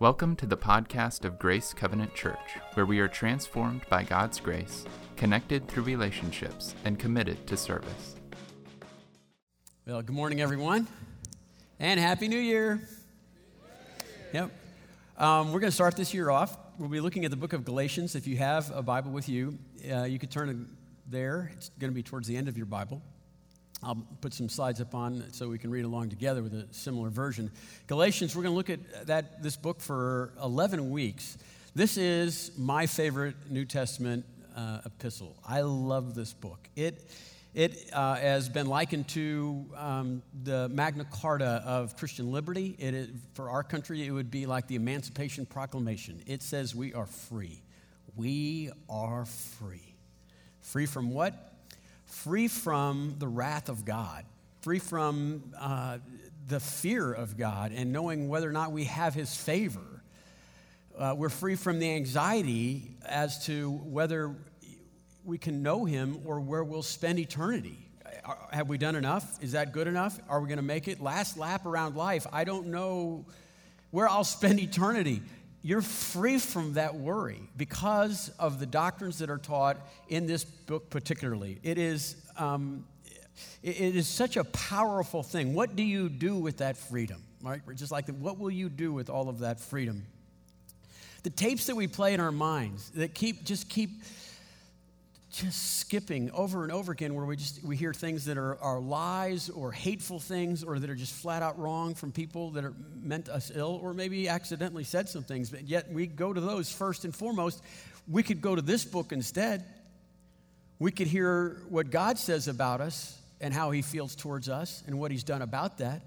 Welcome to the podcast of Grace Covenant Church, where we are transformed by God's grace, connected through relationships, and committed to service. Well, good morning, everyone, and Happy New Year. Yep. Um, we're going to start this year off. We'll be looking at the book of Galatians. If you have a Bible with you, uh, you could turn there. It's going to be towards the end of your Bible. I'll put some slides up on so we can read along together with a similar version. Galatians, we're going to look at that, this book for 11 weeks. This is my favorite New Testament uh, epistle. I love this book. It, it uh, has been likened to um, the Magna Carta of Christian liberty. It is, for our country, it would be like the Emancipation Proclamation. It says we are free. We are free. Free from what? Free from the wrath of God, free from uh, the fear of God, and knowing whether or not we have His favor. Uh, we're free from the anxiety as to whether we can know Him or where we'll spend eternity. Have we done enough? Is that good enough? Are we going to make it? Last lap around life, I don't know where I'll spend eternity you're free from that worry because of the doctrines that are taught in this book, particularly. It is, um, it is such a powerful thing. What do you do with that freedom? Right? Just like, what will you do with all of that freedom? The tapes that we play in our minds that keep just keep just skipping over and over again where we just we hear things that are, are lies or hateful things or that are just flat out wrong from people that are meant us ill or maybe accidentally said some things. But yet we go to those first and foremost. We could go to this book instead. We could hear what god says about us and how he feels towards us and what he's done about that.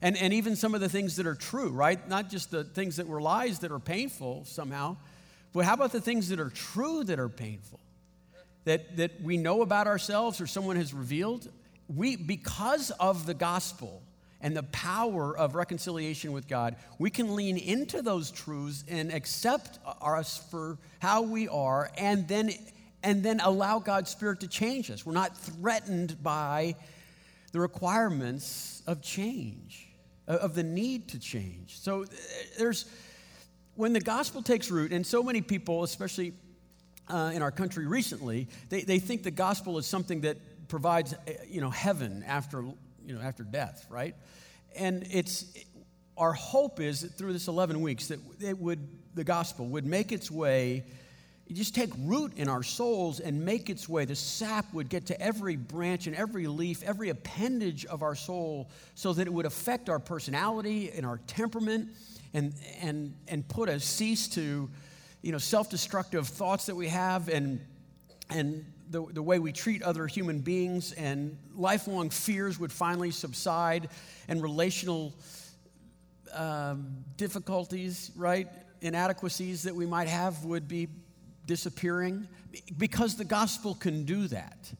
And, and even some of the things that are true right? Not just the things that were lies that are painful somehow but how about the things that are true that are painful that, that we know about ourselves or someone has revealed, we, because of the gospel and the power of reconciliation with God, we can lean into those truths and accept us for how we are and then, and then allow God's Spirit to change us. We're not threatened by the requirements of change, of the need to change. So eh, there's, when the gospel takes root, and so many people, especially uh, in our country recently, they, they think the gospel is something that provides, uh, you know, heaven after, you know, after death, right? And it's, our hope is that through this 11 weeks that it would, the gospel would make its way, just take root in our souls and make its way. The sap would get to every branch and every leaf, every appendage of our soul so that it would affect our personality and our temperament and, and, and put a cease to you know, self-destructive thoughts that we have and, and the, the way we treat other human beings and lifelong fears would finally subside and relational um, difficulties, right, inadequacies that we might have would be disappearing because the gospel can do that.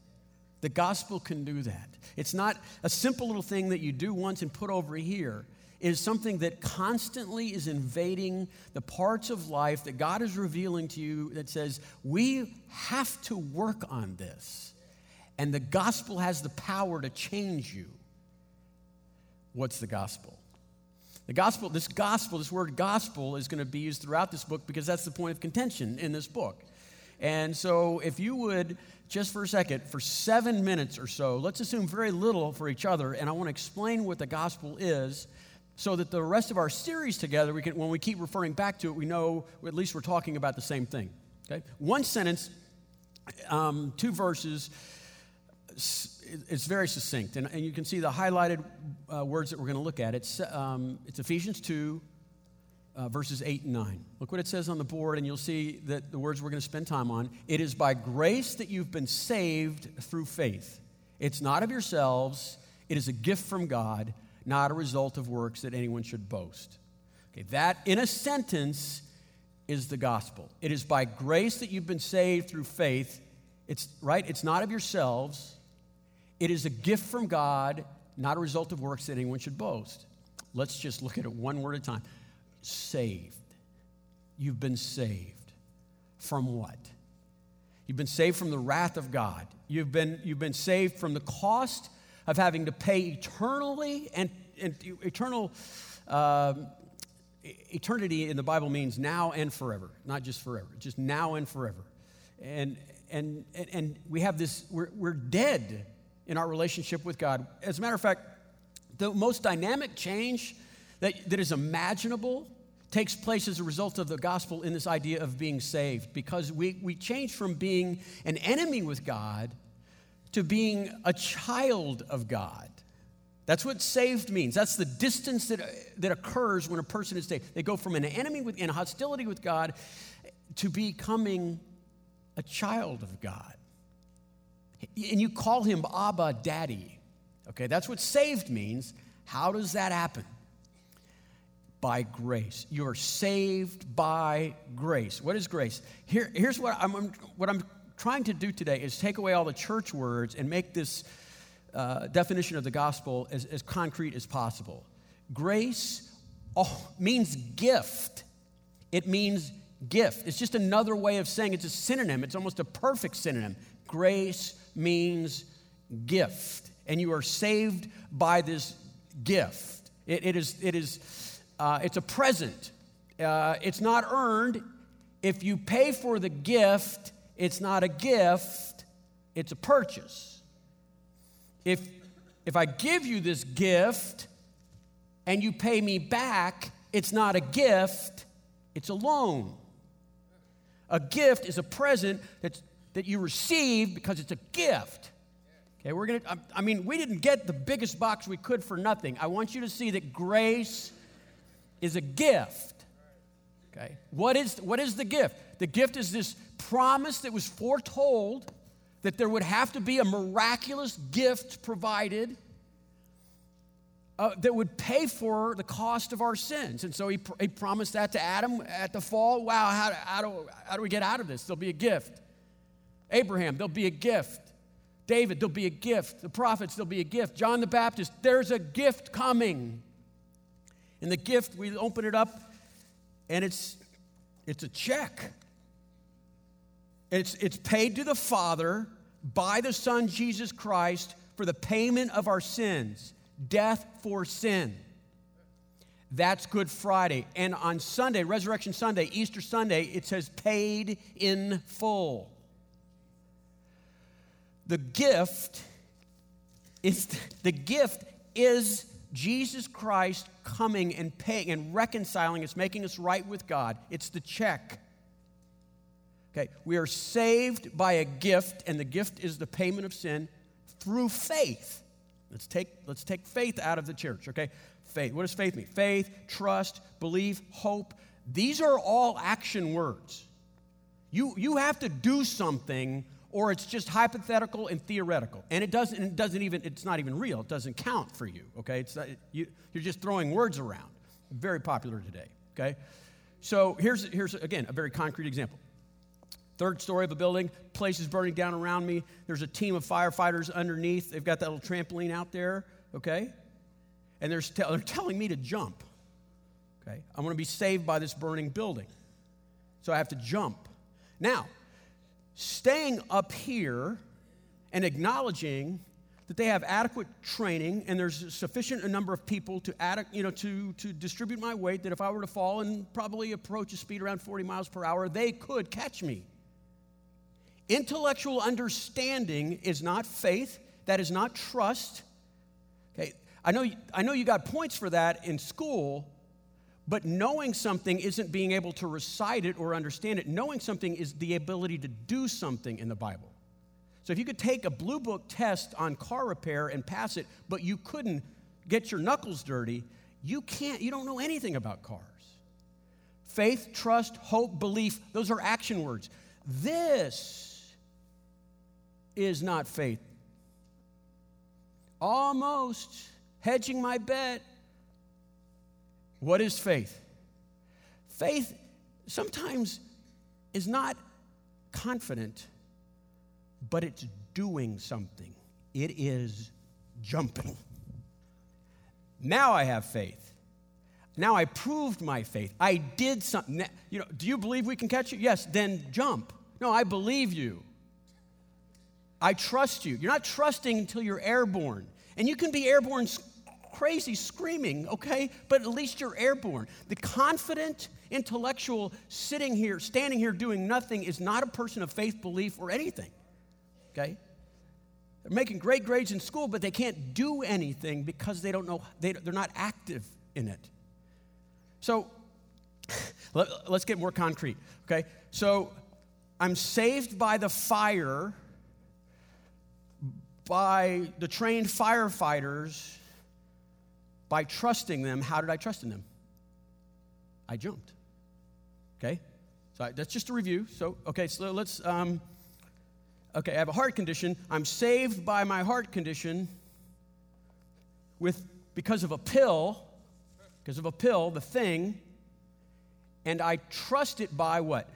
The gospel can do that. It's not a simple little thing that you do once and put over here is something that constantly is invading the parts of life that God is revealing to you that says, we have to work on this. And the gospel has the power to change you. What's the gospel? The gospel, this gospel, this word gospel is going to be used throughout this book because that's the point of contention in this book. And so, if you would, just for a second, for seven minutes or so, let's assume very little for each other, and I want to explain what the gospel is so that the rest of our series together, we can, when we keep referring back to it, we know at least we're talking about the same thing. Okay? One sentence, um, two verses, it's very succinct. And, and you can see the highlighted uh, words that we're going to look at. It's, um, it's Ephesians 2, uh, verses 8 and 9. Look what it says on the board, and you'll see that the words we're going to spend time on. It is by grace that you've been saved through faith. It's not of yourselves, it is a gift from God not a result of works that anyone should boast. Okay, that in a sentence is the gospel. It is by grace that you've been saved through faith. It's right, it's not of yourselves. It is a gift from God, not a result of works that anyone should boast. Let's just look at it one word at a time. Saved. You've been saved. From what? You've been saved from the wrath of God. You've been, you've been saved from the cost of having to pay eternally and, and eternal uh, eternity in the Bible means now and forever, not just forever, just now and forever. And, and, and we have this, we're, we're dead in our relationship with God. As a matter of fact, the most dynamic change that, that is imaginable takes place as a result of the gospel in this idea of being saved because we, we change from being an enemy with God to being a child of God. That's what saved means. That's the distance that, that occurs when a person is saved. They go from an enemy with, in hostility with God to becoming a child of God. And you call him Abba, Daddy. Okay, that's what saved means. How does that happen? By grace. You are saved by grace. What is grace? Here, here's what I'm, what I'm trying to do today is take away all the church words and make this uh, definition of the gospel as, as concrete as possible. Grace oh, means gift. It means gift. It's just another way of saying it's a synonym. It's almost a perfect synonym. Grace means gift, and you are saved by this gift. it, it is, it is, uh, it's a present. Uh, it's not earned. If you pay for the gift, it's not a gift. It's a purchase. If, if I give you this gift and you pay me back, it's not a gift, it's a loan. A gift is a present that's, that you receive because it's a gift. Okay, we're gonna, I mean, we didn't get the biggest box we could for nothing. I want you to see that grace is a gift. Okay, what is, what is the gift? The gift is this promise that was foretold that there would have to be a miraculous gift provided uh, that would pay for the cost of our sins. And so he, pr- he promised that to Adam at the fall. Wow, how, how, do, how do we get out of this? There'll be a gift. Abraham, there'll be a gift. David, there'll be a gift. The prophets, there'll be a gift. John the Baptist, there's a gift coming. And the gift, we open it up, and it's, it's a check. It's, it's paid to the Father by the Son Jesus Christ for the payment of our sins, death for sin. That's Good Friday. And on Sunday, Resurrection Sunday, Easter Sunday, it says paid in full. The gift is the gift is Jesus Christ coming and paying and reconciling us, making us right with God. It's the check. Okay, we are saved by a gift, and the gift is the payment of sin through faith. Let's take, let's take faith out of the church, okay? Faith. What does faith mean? Faith, trust, belief, hope. These are all action words. You, you have to do something, or it's just hypothetical and theoretical. And it doesn't, it doesn't even, it's not even real. It doesn't count for you, okay? It's not, you, you're just throwing words around. Very popular today, okay? So here's, here's again, a very concrete example. Third story of a building, place is burning down around me. There's a team of firefighters underneath. They've got that little trampoline out there, okay? And they're, st- they're telling me to jump, okay? I'm gonna be saved by this burning building. So I have to jump. Now, staying up here and acknowledging that they have adequate training and there's a sufficient a number of people to, ad, you know, to, to distribute my weight that if I were to fall and probably approach a speed around 40 miles per hour, they could catch me. Intellectual understanding is not faith, that is not trust. Okay, I know, I know you got points for that in school, but knowing something isn't being able to recite it or understand it. Knowing something is the ability to do something in the Bible. So if you could take a blue book test on car repair and pass it, but you couldn't get your knuckles dirty, you can't, you don't know anything about cars. Faith, trust, hope, belief, those are action words. This is not faith. Almost hedging my bet. What is faith? Faith sometimes is not confident, but it's doing something. It is jumping. Now I have faith. Now I proved my faith. I did something. You know, do you believe we can catch you? Yes, then jump. No, I believe you. I trust you. You're not trusting until you're airborne. And you can be airborne crazy screaming, okay? But at least you're airborne. The confident intellectual sitting here, standing here doing nothing is not a person of faith, belief, or anything, okay? They're making great grades in school, but they can't do anything because they don't know, they, they're not active in it. So let, us get more concrete, okay? So I'm saved by the fire, by the trained firefighters, by trusting them. How did I trust in them? I jumped. Okay? So that's just a review. So, okay, so let's, um, okay, I have a heart condition. I'm saved by my heart condition with, because of a pill, because of a pill, the thing, and I trust it by what?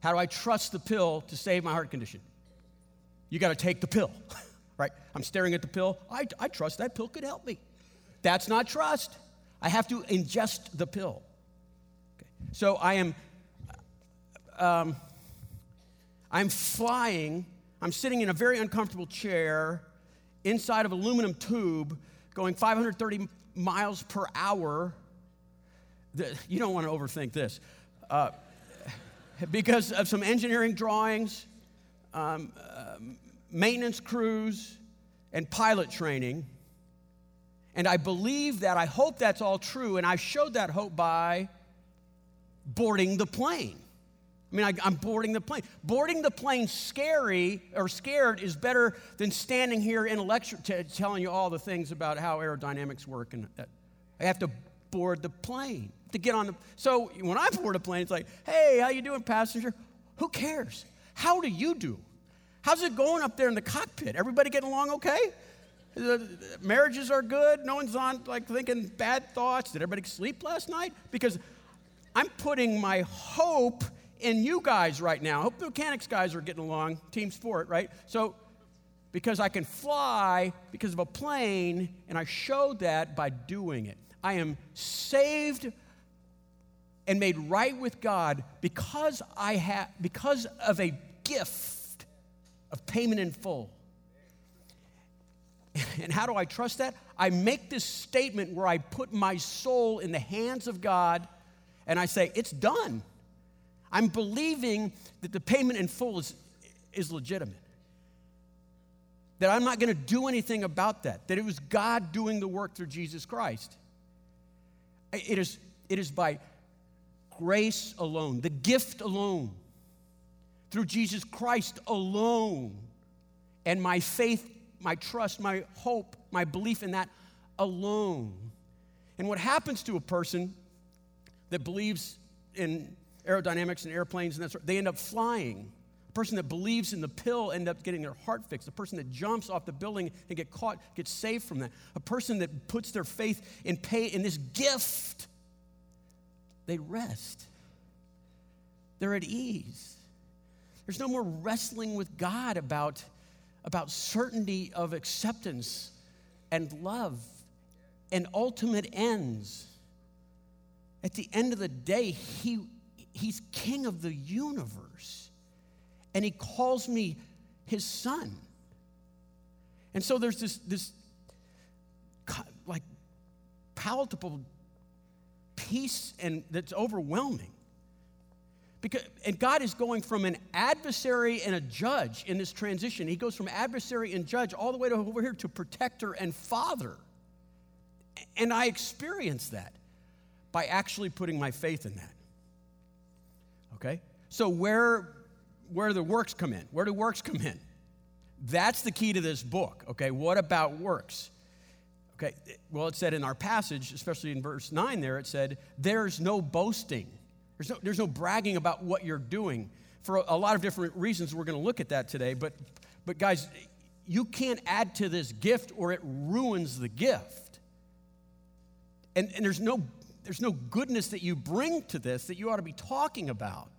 How do I trust the pill to save my heart condition? You got to take the pill, right? I'm staring at the pill. I, I trust that pill could help me. That's not trust. I have to ingest the pill. Okay. So I am, um, I'm flying. I'm sitting in a very uncomfortable chair inside of an aluminum tube going 530 miles per hour. You don't want to overthink this. Uh, because of some engineering drawings, um, uh, maintenance crews, and pilot training. And I believe that, I hope that's all true, and I showed that hope by boarding the plane. I mean, I, am boarding the plane. Boarding the plane scary or scared is better than standing here in a lecture t- telling you all the things about how aerodynamics work. And that. I have to board the plane to get on the. So when I board a plane, it's like, hey, how you doing, passenger? Who cares? How do you do? How's it going up there in the cockpit? Everybody getting along okay? The marriages are good. No one's on like thinking bad thoughts. Did everybody sleep last night? Because I'm putting my hope in you guys right now. I hope the mechanics guys are getting along. Team sport, right? So because I can fly because of a plane, and I showed that by doing it. I am saved and made right with God because I have because of a gift of payment in full. And how do I trust that? I make this statement where I put my soul in the hands of God and I say, It's done. I'm believing that the payment in full is, is legitimate. That I'm not going to do anything about that. That it was God doing the work through Jesus Christ. It is, it is by grace alone, the gift alone, through Jesus Christ alone, and my faith, my trust, my hope, my belief in that alone. And what happens to a person that believes in aerodynamics and airplanes and that sort, they end up flying. A person that believes in the pill end up getting their heart fixed. A person that jumps off the building and get caught gets saved from that. A person that puts their faith in pay in this gift they rest. They're at ease. There's no more wrestling with God about, about certainty of acceptance and love and ultimate ends. At the end of the day, he, He's king of the universe, and He calls me His son. And so there's this, this like palatable peace and that's overwhelming. Because, and God is going from an adversary and a judge in this transition. He goes from adversary and judge all the way to over here to protector and father. And I experience that by actually putting my faith in that. Okay? So where where the works come in? Where do works come in? That's the key to this book. Okay? What about works? Okay, well, it said in our passage, especially in verse 9 there, it said, There's no boasting. There's no, there's no bragging about what you're doing for a, lot of different reasons. We're going to look at that today. But, but, guys, you can't add to this gift or it ruins the gift. And, and there's, no, there's no goodness that you bring to this that you ought to be talking about.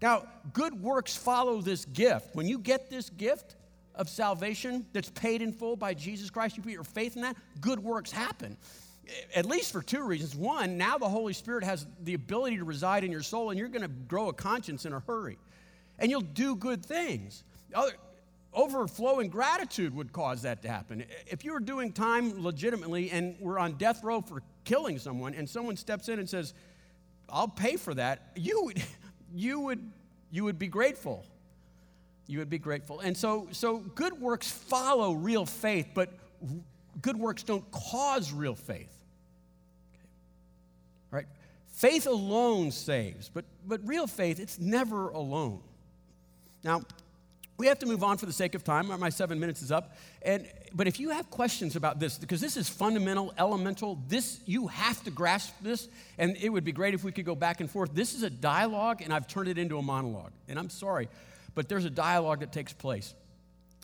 Now, good works follow this gift. When you get this gift, of salvation that's paid in full by Jesus Christ, you put your faith in that, good works happen. At least for two reasons. One, now the Holy Spirit has the ability to reside in your soul, and you're going to grow a conscience in a hurry. And you'll do good things. Other, overflowing gratitude would cause that to happen. If you were doing time legitimately and were on death row for killing someone, and someone steps in and says, I'll pay for that, you would, you would, you would be grateful. You would be grateful. And so, so good works follow real faith, but good works don't cause real faith. Okay. Right? Faith alone saves, but, but real faith, it's never alone. Now, we have to move on for the sake of time. My seven minutes is up. And, but if you have questions about this, because this is fundamental, elemental, this you have to grasp this, and it would be great if we could go back and forth. This is a dialogue, and I've turned it into a monologue. And I'm sorry, but there's a dialogue that takes place.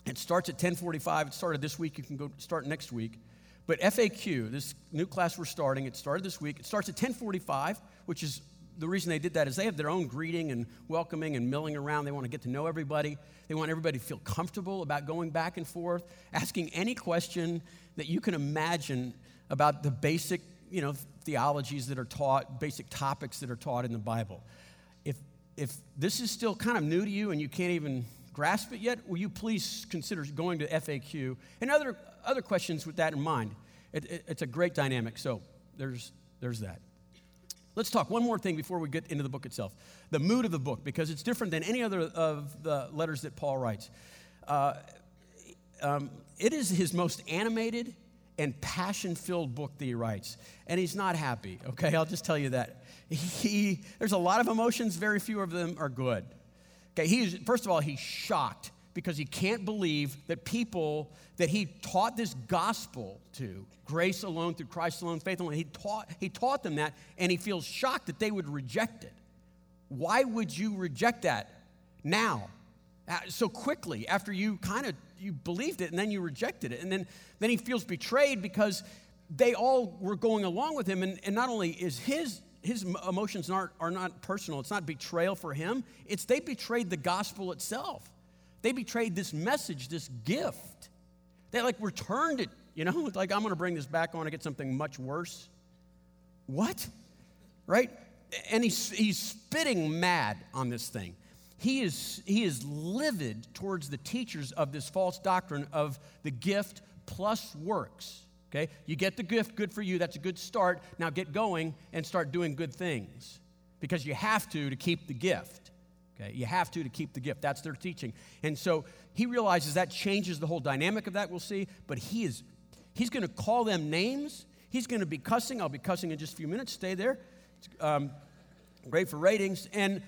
It starts at 1045. It started this week. You can go start next week. But FAQ, this new class we're starting, it started this week. It starts at 1045, which is the reason they did that is they have their own greeting and welcoming and milling around. They want to get to know everybody. They want everybody to feel comfortable about going back and forth, asking any question that you can imagine about the basic, you know, theologies that are taught, basic topics that are taught in the Bible. If if this is still kind of new to you and you can't even grasp it yet, will you please consider going to FAQ and other other questions with that in mind? It, it, it's a great dynamic. So there's there's that. Let's talk one more thing before we get into the book itself the mood of the book, because it's different than any other of the letters that Paul writes. Uh, um, it is his most animated and passion filled book that he writes. And he's not happy, okay? I'll just tell you that. He, there's a lot of emotions, very few of them are good. Okay, he's, first of all, he's shocked because he can't believe that people that he taught this gospel to, grace alone through Christ alone, faith alone, he taught, he taught them that, and he feels shocked that they would reject it. Why would you reject that now? Uh, so quickly after you kind of you believed it and then you rejected it and then then he feels betrayed because they all were going along with him and, and not only is his his emotions aren't, are not personal it's not betrayal for him it's they betrayed the gospel itself they betrayed this message, this gift. They like returned it, you know, like I'm going to bring this back on to get something much worse. What? Right? And he's, he's spitting mad on this thing. He is, he is livid towards the teachers of this false doctrine of the gift plus works. Okay? You get the gift, good for you. That's a good start. Now get going and start doing good things because you have to to keep the gift. Okay? You have to to keep the gift. That's their teaching. And so he realizes that changes the whole dynamic of that, we'll see. But he is he's going to call them names. He's going to be cussing. I'll be cussing in just a few minutes. Stay there. Um, great for ratings. And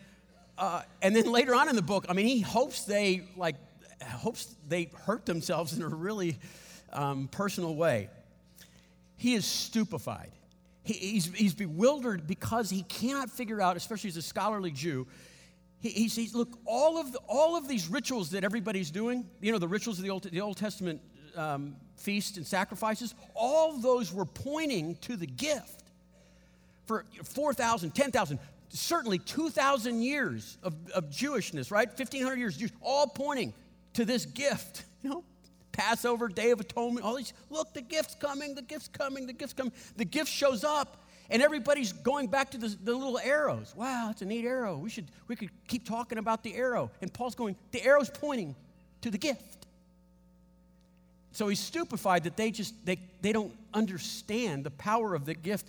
uh, and then later on in the book, I mean, he hopes they like hopes they hurt themselves in a really um, personal way. He is stupefied. He, he's, he's bewildered because he cannot figure out, especially as a scholarly Jew, he, he look, all of, the, all of these rituals that everybody's doing, you know, the rituals of the Old, the Old Testament um, feast and sacrifices, all those were pointing to the gift. For 4,000, 10,000, certainly 2,000 years of, of Jewishness, right? 1,500 years, all pointing to this gift, you know? Passover, Day of Atonement, all these, look, the gift's coming, the gift's coming, the gift's coming. The gift shows up, and everybody's going back to the, the little arrows. Wow, it's a neat arrow. We should we could keep talking about the arrow. And Paul's going, the arrow's pointing to the gift. So he's stupefied that they just they, they don't understand the power of the gift.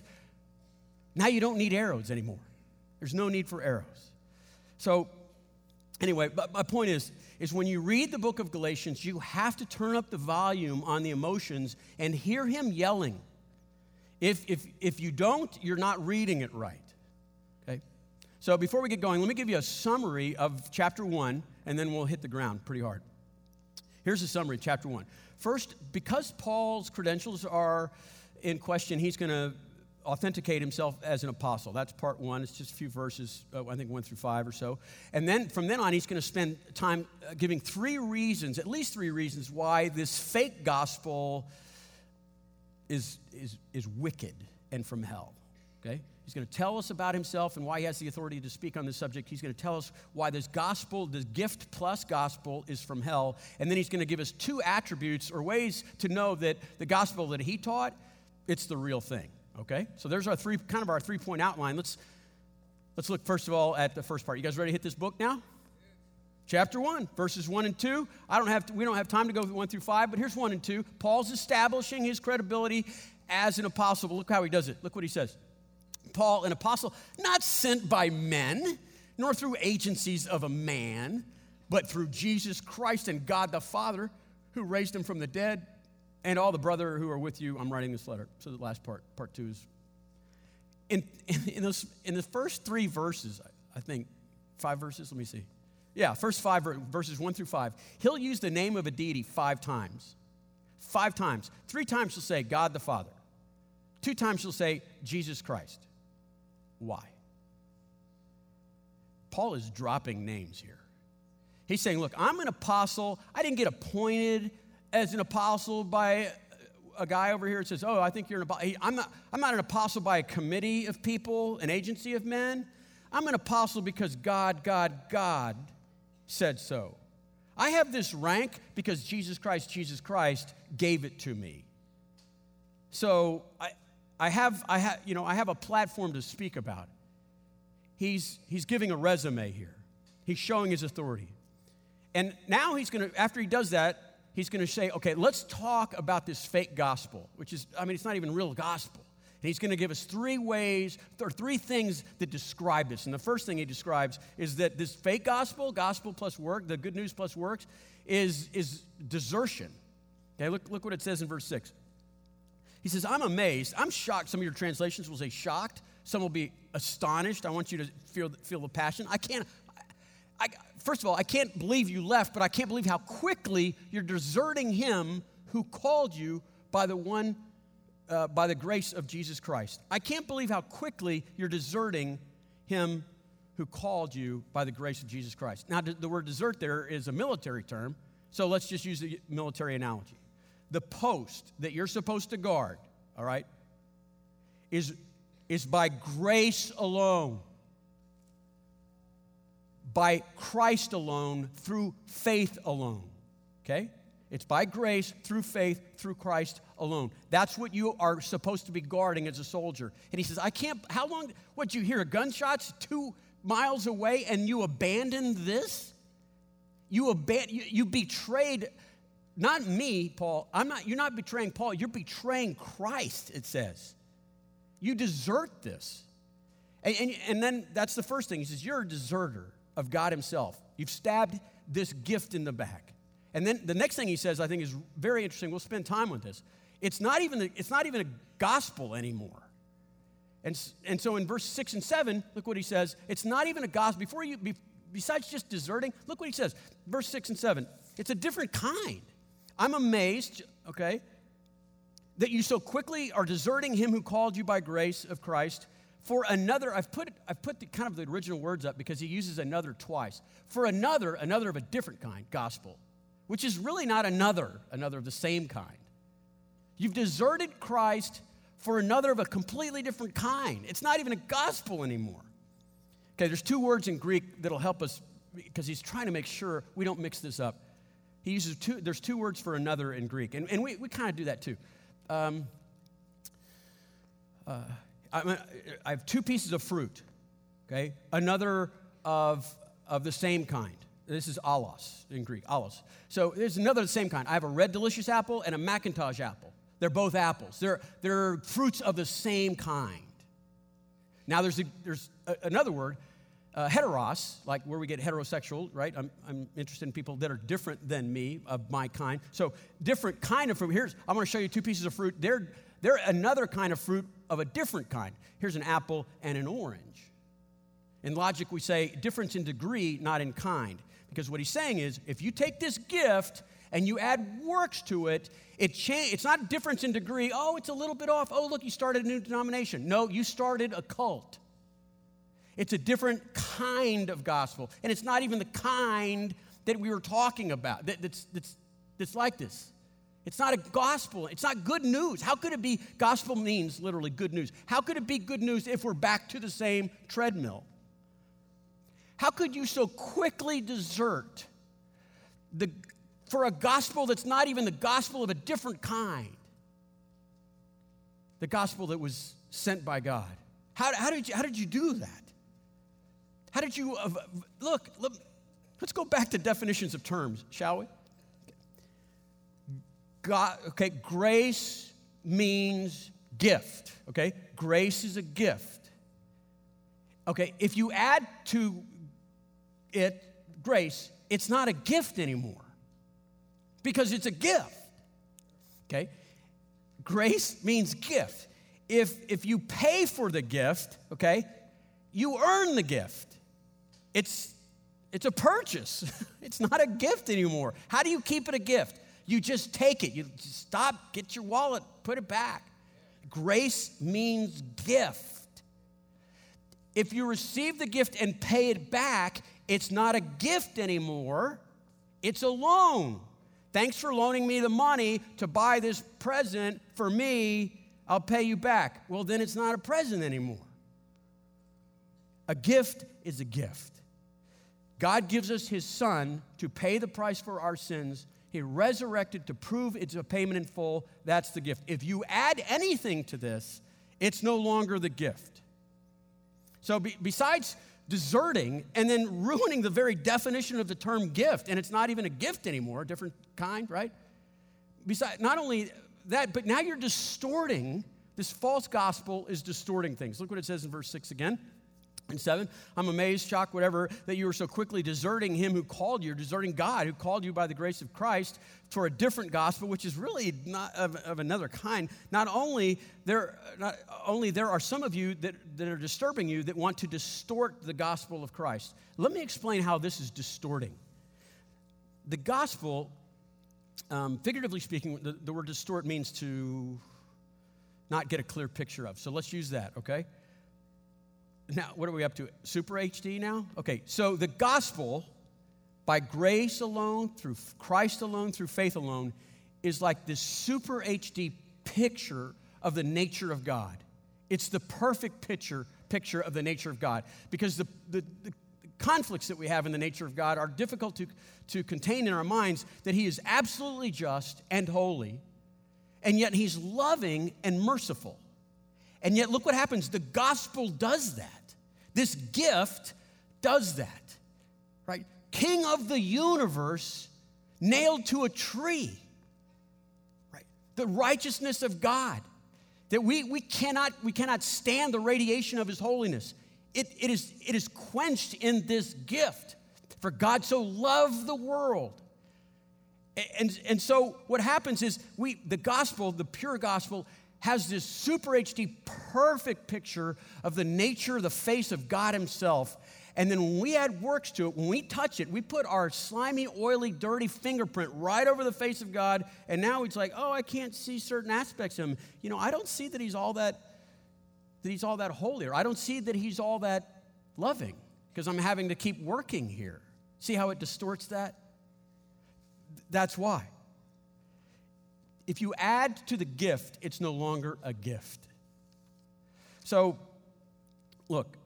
Now you don't need arrows anymore. There's no need for arrows. So anyway, but my point is is when you read the book of Galatians, you have to turn up the volume on the emotions and hear him yelling if, if, if you don't, you're not reading it right. Okay? So before we get going, let me give you a summary of chapter one, and then we'll hit the ground pretty hard. Here's a summary, chapter one. First, because Paul's credentials are in question, he's going to authenticate himself as an apostle. That's part one. It's just a few verses, uh, I think one through five or so. And then from then on, he's going to spend time uh, giving three reasons, at least three reasons, why this fake gospel is, is, is wicked and from hell. Okay? He's going to tell us about himself and why he has the authority to speak on this subject. He's going to tell us why this gospel, this gift plus gospel, is from hell. And then he's going to give us two attributes or ways to know that the gospel that he taught, it's the real thing. Okay? So there's our three, kind of our three point outline. Let's, let's look first of all at the first part. You guys ready to hit this book now? Chapter 1, verses 1 and 2. I don't have to, we don't have time to go through 1 through 5, but here's 1 and 2. Paul's establishing his credibility as an apostle. Look how he does it. Look what he says. Paul, an apostle, not sent by men, nor through agencies of a man, but through Jesus Christ and God the Father, who raised him from the dead, and all the brother who are with you. I'm writing this letter. So the last part, part two, is in, in, in, those, in the first three verses, I think, five verses, let me see. Yeah, first five verses one through five. He'll use the name of a deity five times. Five times. Three times he'll say God the Father. Two times he'll say Jesus Christ. Why? Paul is dropping names here. He's saying, Look, I'm an apostle. I didn't get appointed as an apostle by a guy over here that says, Oh, I think you're an apostle. I'm not, I'm not an apostle by a committee of people, an agency of men. I'm an apostle because God, God, God said so. I have this rank because Jesus Christ, Jesus Christ gave it to me. So I, I have, I have, you know, I have a platform to speak about. He's, he's giving a resume here. He's showing his authority. And now he's going to, after he does that, he's going to say, okay, let's talk about this fake gospel, which is, I mean, it's not even real gospel. And he's going to give us three ways, or three things that describe this. And the first thing he describes is that this fake gospel, gospel plus work, the good news plus works, is, is desertion. Okay, look, look what it says in verse 6. He says, I'm amazed. I'm shocked. Some of your translations will say shocked. Some will be astonished. I want you to feel, feel the passion. I can't, I, first of all, I can't believe you left, but I can't believe how quickly you're deserting him who called you by the one, uh, by the grace of Jesus Christ. I can't believe how quickly you're deserting him who called you by the grace of Jesus Christ. Now, the word desert there is a military term, so let's just use the military analogy the post that you're supposed to guard, all right, is, is by grace alone, by Christ alone, through faith alone, okay? It's by grace, through faith, through Christ alone. That's what you are supposed to be guarding as a soldier. And he says, I can't, how long, what, you hear gunshots two miles away and you abandoned this? You, aban- you, you betrayed not me, Paul. I'm not, you're not betraying Paul, you're betraying Christ, it says. You desert this. And, and, and then that's the first thing. He says, You're a deserter of God Himself. You've stabbed this gift in the back. And then the next thing he says, I think, is very interesting. We'll spend time with this. It's not even a, it's not even a gospel anymore. And, and so in verse 6 and 7, look what he says. It's not even a gospel. Before you, be, besides just deserting, look what he says. Verse 6 and 7. It's a different kind. I'm amazed, okay, that you so quickly are deserting him who called you by grace of Christ for another. I've put, I've put the, kind of the original words up because he uses another twice. For another, another of a different kind, gospel, which is really not another, another of the same kind. You've deserted Christ for another of a completely different kind. It's not even a gospel anymore. Okay, there's two words in Greek that'll help us because he's trying to make sure we don't mix this up. He uses two, there's two words for another in Greek, and, and we, we kind of do that too. Um, uh, I, have two pieces of fruit, okay? Another of, of the same kind. This is allos in Greek, allos. So there's another the same kind. I have a red delicious apple and a McIntosh apple. They're both apples. They're, they're fruits of the same kind. Now there's, a, there's a, another word uh, heteros, like where we get heterosexual, right? I'm, I'm interested in people that are different than me, of my kind. So, different kind of fruit. Here's, I'm going to show you two pieces of fruit. They're, they're another kind of fruit of a different kind. Here's an apple and an orange. In logic, we say difference in degree, not in kind. Because what he's saying is if you take this gift and you add works to it, it cha- it's not a difference in degree. Oh, it's a little bit off. Oh, look, you started a new denomination. No, you started a cult. It's a different kind of gospel. And it's not even the kind that we were talking about that, that's, that's, that's like this. It's not a gospel. It's not good news. How could it be? Gospel means literally good news. How could it be good news if we're back to the same treadmill? How could you so quickly desert the, for a gospel that's not even the gospel of a different kind? The gospel that was sent by God. How, how, did, you, how did you do that? How did you, uh, look, look, Let's go back to definitions of terms, shall we? God, okay, grace means gift, okay? Grace is a gift. Okay, if you add to it grace, it's not a gift anymore because it's a gift. Okay? Grace means gift. If, if you pay for the gift, okay, you earn the gift. It's, it's a purchase, it's not a gift anymore. How do you keep it a gift? You just take it. You stop, get your wallet, put it back. Grace means gift. If you receive the gift and pay it back, it's not a gift anymore, it's a loan. Thanks for loaning me the money to buy this present for me. I'll pay you back. Well, then it's not a present anymore. A gift is a gift. God gives us His Son to pay the price for our sins. He resurrected to prove it's a payment in full. That's the gift. If you add anything to this, it's no longer the gift. So, be, besides deserting and then ruining the very definition of the term gift, and it's not even a gift anymore, a different kind, right? Besides, not only that, but now you're distorting. This false gospel is distorting things. Look what it says in verse 6 again. And seven, I'm amazed, shocked, whatever, that you are so quickly deserting him who called you, deserting God who called you by the grace of Christ for a different gospel, which is really not of, of another kind. Not only there, not only there are some of you that, that are disturbing you that want to distort the gospel of Christ. Let me explain how this is distorting. The gospel, um, figuratively speaking, the, the word distort means to not get a clear picture of. So let's use that, okay? Now, what are we up to? Super HD now? Okay, so the gospel, by grace alone, through Christ alone, through faith alone, is like this super HD picture of the nature of God. It's the perfect picture, picture of the nature of God. Because the, the, the conflicts that we have in the nature of God are difficult to, to contain in our minds that He is absolutely just and holy, and yet He's loving and merciful. And yet, look what happens. The gospel does that. This gift does that, right? King of the universe nailed to a tree, right? The righteousness of God. That we, we, cannot, we cannot stand the radiation of his holiness. It, it, is, it is quenched in this gift. For God so loved the world. And, and so what happens is we the gospel, the pure gospel, has this super HD perfect picture of the nature, the face of God Himself. And then when we add works to it, when we touch it, we put our slimy, oily, dirty fingerprint right over the face of God. And now it's like, oh, I can't see certain aspects of Him. You know, I don't see that He's all that, that He's all that holy, or I don't see that He's all that loving because I'm having to keep working here. See how it distorts that? That's why if you add to the gift, it's no longer a gift. So, look,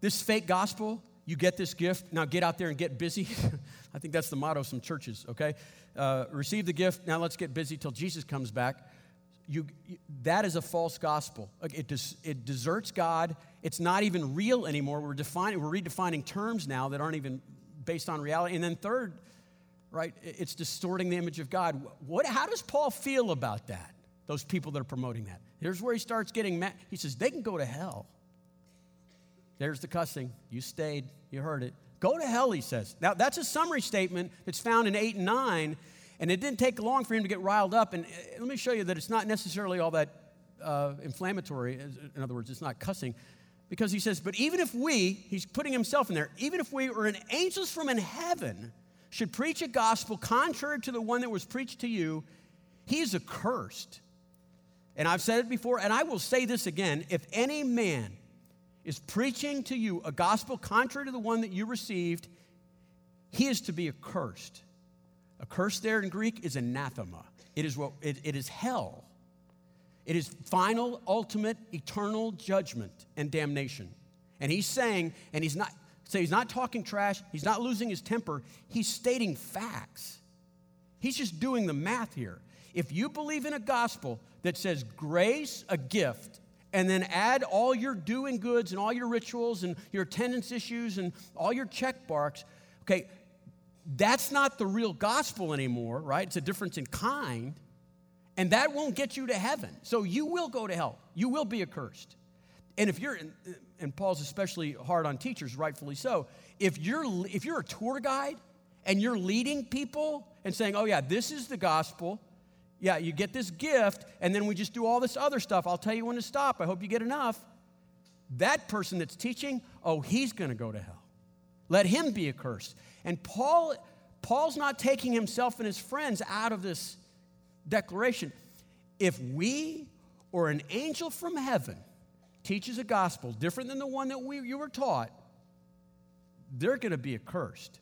this fake gospel, you get this gift, now get out there and get busy. I think that's the motto of some churches, okay? Uh, receive the gift, now let's get busy till Jesus comes back. You, that is a false gospel. It, des, it deserts God. It's not even real anymore. We're, defining, we're redefining terms now that aren't even based on reality. And then, third, right? It's distorting the image of God. What, how does Paul feel about that? Those people that are promoting that. Here's where he starts getting mad. He says, they can go to hell. There's the cussing. You stayed, you heard it. Go to hell, he says. Now, that's a summary statement that's found in 8 and 9, and it didn't take long for him to get riled up. And uh, let me show you that it's not necessarily all that uh, inflammatory. In other words, it's not cussing. Because he says, but even if we, he's putting himself in there, even if we were an angels from in heaven, should preach a gospel contrary to the one that was preached to you, he is accursed. And I've said it before, and I will say this again if any man is preaching to you a gospel contrary to the one that you received, he is to be accursed. Accursed there in Greek is anathema. It is what it, it is hell. It is final, ultimate, eternal judgment and damnation. And he's saying, and he's not, so he's not talking trash, he's not losing his temper, he's stating facts. He's just doing the math here. If you believe in a gospel that says grace, a gift, and then add all your doing goods and all your rituals and your attendance issues and all your check marks, okay, that's not the real gospel anymore, right? It's a difference in kind. And that won't get you to heaven. So you will go to hell. You will be accursed. And if you're, and Paul's especially hard on teachers, rightfully so, if you're, if you're a tour guide and you're leading people and saying, oh, yeah, this is the gospel, yeah, you get this gift, and then we just do all this other stuff. I'll tell you when to stop. I hope you get enough. That person that's teaching, oh, he's going to go to hell. Let him be accursed. And Paul, Paul's not taking himself and his friends out of this declaration. If we or an angel from heaven teaches a gospel different than the one that we, you were taught, they're going to be accursed.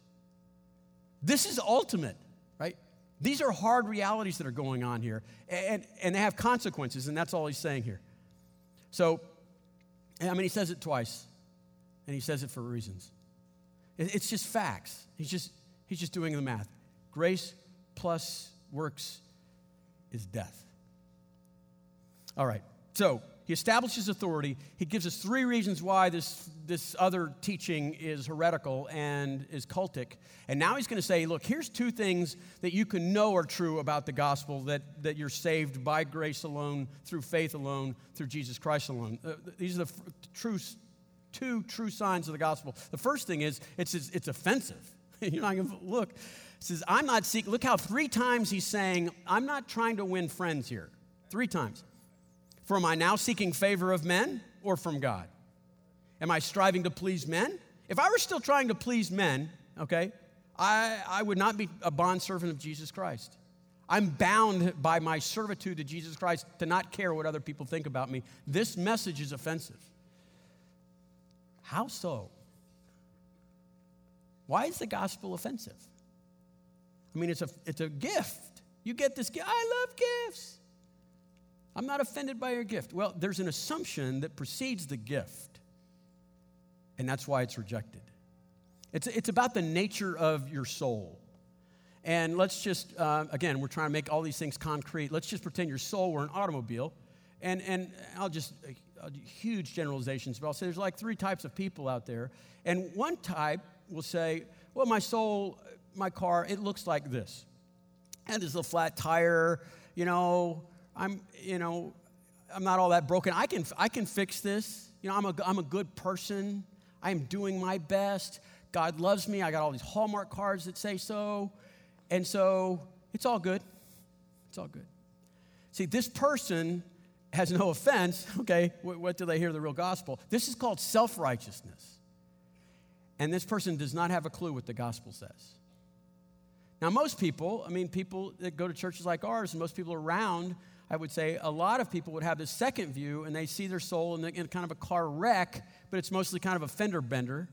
This is ultimate, right? These are hard realities that are going on here, and, and they have consequences, and that's all he's saying here. So, I mean, he says it twice, and he says it for reasons. It's just facts. He's just, he's just doing the math. Grace plus works is death. All right, so he establishes authority. He gives us three reasons why this, this other teaching is heretical and is cultic. And now he's going to say, look, here's two things that you can know are true about the gospel that, that you're saved by grace alone, through faith alone, through Jesus Christ alone. Uh, these are the f- true, two true signs of the gospel. The first thing is it's, it's offensive. you're not going to look. He says, I'm not seeking, look how three times he's saying, I'm not trying to win friends here. Three times. For am I now seeking favor of men or from God? Am I striving to please men? If I were still trying to please men, okay, I, I would not be a bondservant of Jesus Christ. I'm bound by my servitude to Jesus Christ to not care what other people think about me. This message is offensive. How so? Why is the gospel offensive? I mean, it's a, it's a gift. You get this gift. I love gifts. I'm not offended by your gift. Well, there's an assumption that precedes the gift, and that's why it's rejected. It's, it's about the nature of your soul. And let's just, uh, again, we're trying to make all these things concrete. Let's just pretend your soul were an automobile. And, and I'll just, uh, huge generalizations, but I'll say there's like three types of people out there. And one type will say, well, my soul, my car, it looks like this. And there's a flat tire, you know, I'm, you know, I'm not all that broken. I can, I can fix this. You know, I'm a, I'm a good person. I am doing my best. God loves me. I got all these Hallmark cards that say so. And so it's all good. It's all good. See, this person has no offense. Okay, what, what do they hear the real gospel? This is called self righteousness. And this person does not have a clue what the gospel says. Now, most people, I mean, people that go to churches like ours, and most people around, I would say a lot of people would have this second view and they see their soul in, the, in kind of a car wreck, but it's mostly kind of a fender bender.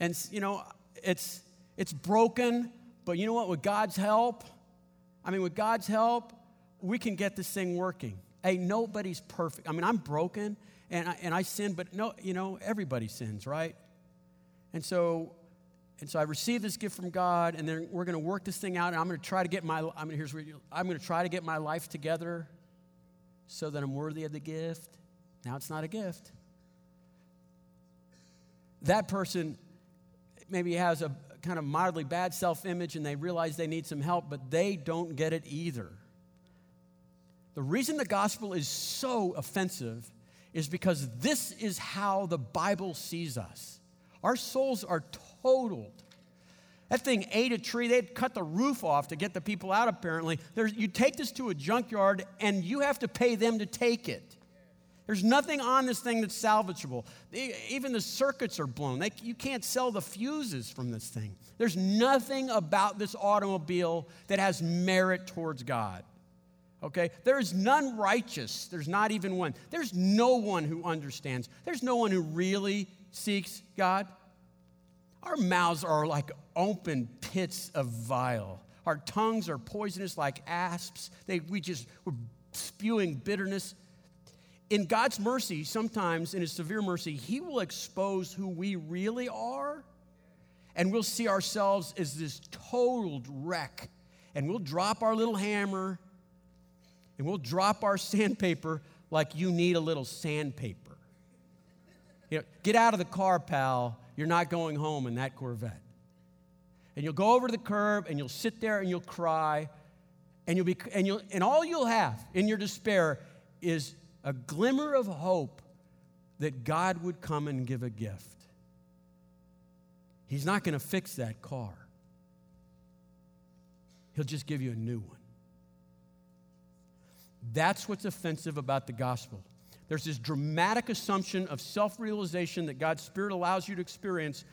And, you know, it's, it's broken, but you know what? With God's help, I mean, with God's help, we can get this thing working. Hey, nobody's perfect. I mean, I'm broken and I, and I sin, but no, you know, everybody sins, right? And so and so I received this gift from God, and then we're going to work this thing out, and I'm going to try to get my, I'm here's where you, I'm going to try to get my life together so that I'm worthy of the gift. Now it's not a gift. That person maybe has a kind of mildly bad self image and they realize they need some help, but they don't get it either. The reason the gospel is so offensive is because this is how the Bible sees us. Our souls are totaled. That thing ate a tree. They'd cut the roof off to get the people out, apparently. There's, you take this to a junkyard and you have to pay them to take it. There's nothing on this thing that's salvageable. Even the circuits are blown. They, you can't sell the fuses from this thing. There's nothing about this automobile that has merit towards God. Okay? There is none righteous. There's not even one. There's no one who understands. There's no one who really seeks God. Our mouths are like open pits of vile. Our tongues are poisonous like asps. They, we just, we're spewing bitterness. In God's mercy, sometimes in His severe mercy, He will expose who we really are, and we'll see ourselves as this totaled wreck. And we'll drop our little hammer and we'll drop our sandpaper like you need a little sandpaper. You know, get out of the car, pal. You're not going home in that Corvette. and you'll go over to the curb and you'll sit there and you'll cry and you'll be and you'll and all you'll have in your despair is a glimmer of hope that God would come and give a gift. He's not going to fix that car. He'll just give you a new one. That's what's offensive about the gospel. There's this dramatic assumption of self realization that God's Spirit allows you to experience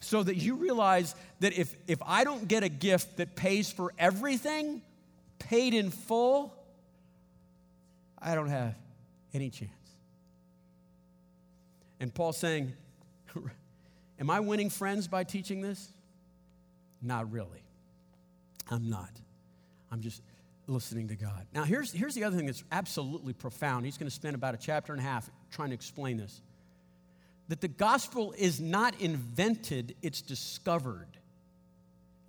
so that you realize that if, if I don't get a gift that pays for everything, paid in full, I don't have any chance. And Paul's saying, Am I winning friends by teaching this? Not really. I'm not. I'm just listening to God. Now, here's, here's the other thing that's absolutely profound. He's going to spend about a chapter and a half trying to explain this that the gospel is not invented, it's discovered.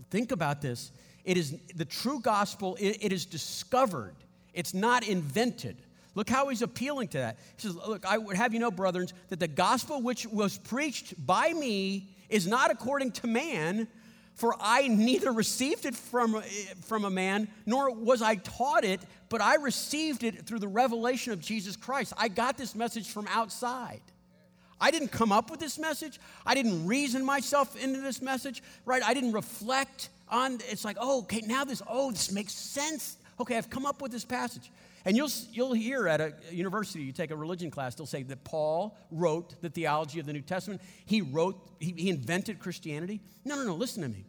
Think about this. It is the true gospel, it, it is discovered, it's not invented. Look how he's appealing to that. He says, Look, I would have you know, brethren, that the gospel which was preached by me is not according to man, for I neither received it from, eh, from a man, nor was I taught it, but I received it through the revelation of Jesus Christ. I got this message from outside. I didn't come up with this message. I didn't reason myself into this message, right? I didn't reflect on it's like, oh, okay, now this, oh, this makes sense. Okay, I've come up with this passage. And you'll, you'll hear at a university, you take a religion class, they'll say that Paul wrote the theology of the New Testament. He wrote, he, he invented Christianity. No, no, no, listen to me.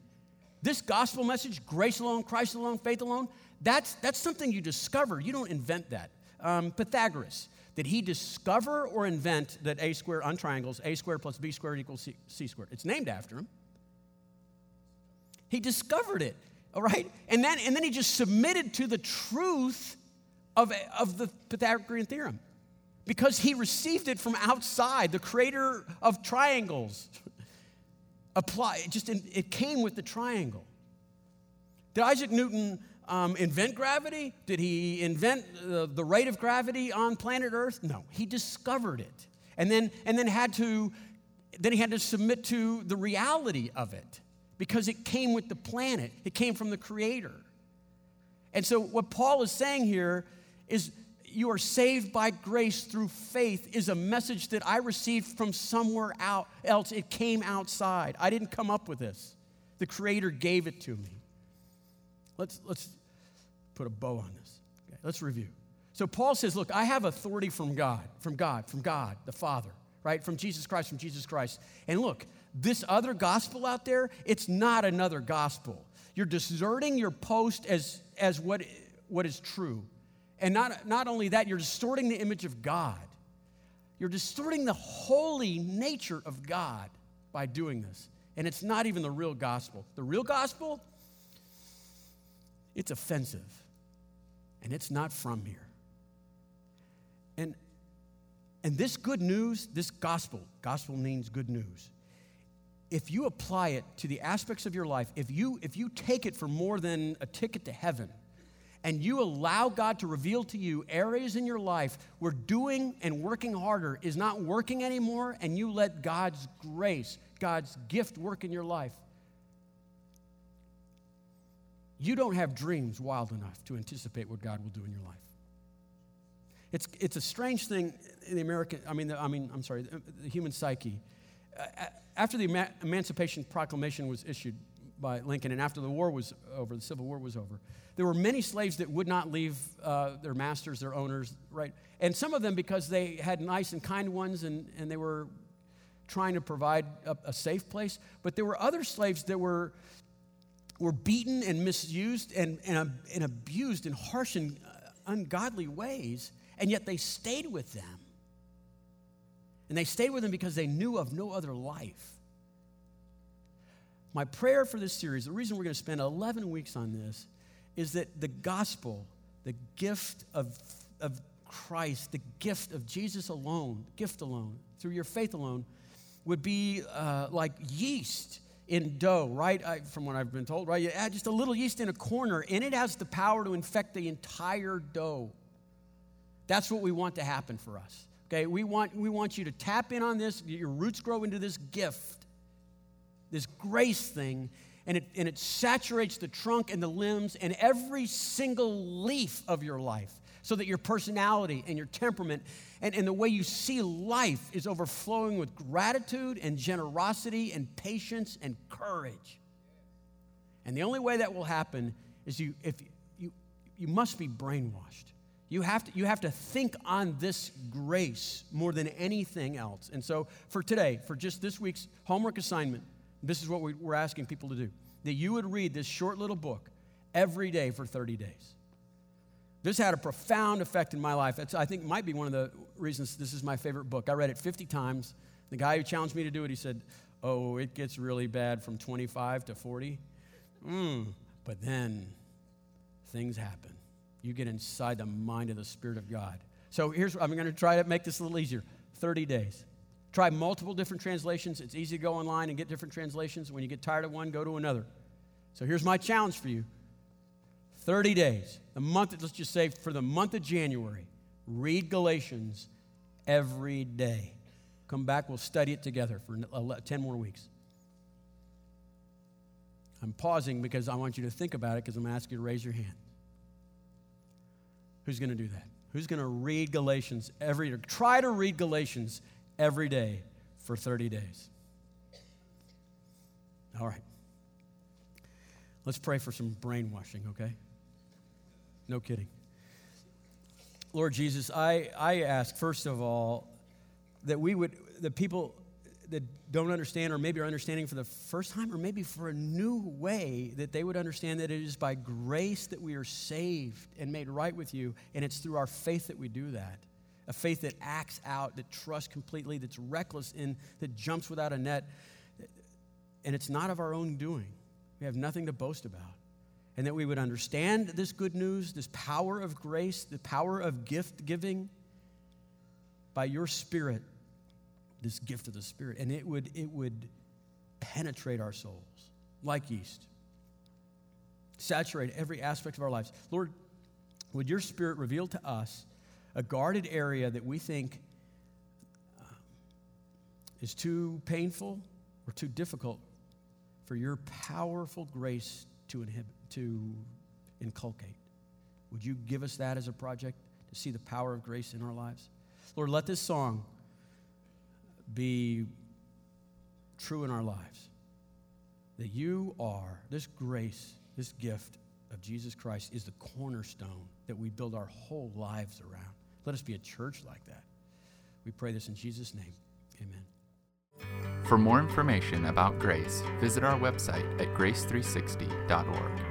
This gospel message, grace alone, Christ alone, faith alone, that's, that's something you discover. You don't invent that. Um, Pythagoras, did he discover or invent that a squared on triangles, a squared plus b squared equals c, c squared? It's named after him. He discovered it, all right? And then, and then he just submitted to the truth of, of the Pythagorean theorem because he received it from outside, the creator of triangles. Apply, just it came with the triangle. Did Isaac Newton um, invent gravity? Did he invent the rate of gravity on planet Earth? No, he discovered it, and then and then had to then he had to submit to the reality of it because it came with the planet. It came from the Creator. And so, what Paul is saying here is you are saved by grace through faith is a message that I received from somewhere out else. It came outside. I didn't come up with this. The Creator gave it to me. Let's, let's put a bow on this. Okay, let's review. So Paul says, Look, I have authority from God, from God, from God, the Father, right? From Jesus Christ, from Jesus Christ. And look, this other gospel out there, it's not another gospel. You're deserting your post as, as what, what is true. And not, not only that, you're distorting the image of God. You're distorting the holy nature of God by doing this. And it's not even the real gospel. The real gospel, it's offensive. And it's not from here. And, and this good news, this gospel, gospel means good news. If you apply it to the aspects of your life, if you, if you take it for more than a ticket to heaven, and you allow God to reveal to you areas in your life where doing and working harder is not working anymore, and you let God's grace, God's gift work in your life, you don't have dreams wild enough to anticipate what God will do in your life. It's, it's a strange thing in the American, I mean, the, I mean, I'm sorry, the, the human psyche. After the Eman- Emancipation Proclamation was issued by Lincoln and after the war was over, the Civil War was over, there were many slaves that would not leave uh, their masters, their owners, right? And some of them because they had nice and kind ones and, and they were trying to provide a, a safe place. But there were other slaves that were, were beaten and misused and, and, and abused in harsh and ungodly ways, and yet they stayed with them. And they stayed with them because they knew of no other life. My prayer for this series, the reason we're going to spend 11 weeks on this, is that the gospel, the gift of, of Christ, the gift of Jesus alone, gift alone, through your faith alone, would be uh, like yeast in dough, right? I, from what I've been told, right? You add just a little yeast in a corner, and it has the power to infect the entire dough. That's what we want to happen for us. Okay, we want, we want you to tap in on this, your roots grow into this gift, this grace thing, and it, and it saturates the trunk and the limbs and every single leaf of your life so that your personality and your temperament and, and the way you see life is overflowing with gratitude and generosity and patience and courage. And the only way that will happen is you, if you, you must be brainwashed. You have, to, you have to think on this grace more than anything else. And so, for today, for just this week's homework assignment, this is what we, we're asking people to do that you would read this short little book every day for 30 days. This had a profound effect in my life. It's, I think might be one of the reasons this is my favorite book. I read it 50 times. The guy who challenged me to do it, he said, Oh, it gets really bad from 25 to 40. Mm. But then things happen. You get inside the mind of the Spirit of God. So here's, I'm going to try to make this a little easier 30 days. Try multiple different translations. It's easy to go online and get different translations. When you get tired of one, go to another. So here's my challenge for you 30 days. The month, let's just say for the month of January, read Galatians every day. Come back, we'll study it together for uh, 10 more weeks. I'm pausing because I want you to think about it because I'm going to ask you to raise your hand. Who's going to do that? Who's going to read Galatians every try to read Galatians every day for 30 days? All right. Let's pray for some brainwashing, okay? No kidding. Lord Jesus, I, I ask, first of all, that we would, the people that don't understand, or maybe are understanding for the first time, or maybe for a new way, that they would understand that it is by grace that we are saved and made right with you, and it's through our faith that we do that. A faith that acts out, that trusts completely, that's reckless, and that jumps without a net. And it's not of our own doing. We have nothing to boast about. And that we would understand this good news, this power of grace, the power of gift giving by your Spirit this gift of the Spirit, and it would, it would penetrate our souls like yeast, saturate every aspect of our lives. Lord, would your Spirit reveal to us a guarded area that we think uh, is too painful or too difficult for your powerful grace to, inhibit, to inculcate? Would you give us that as a project to see the power of grace in our lives? Lord, let this song be true in our lives. That you are, this grace, this gift of Jesus Christ is the cornerstone that we build our whole lives around. Let us be a church like that. We pray this in Jesus' name. Amen. For more information about grace, visit our website at grace360.org.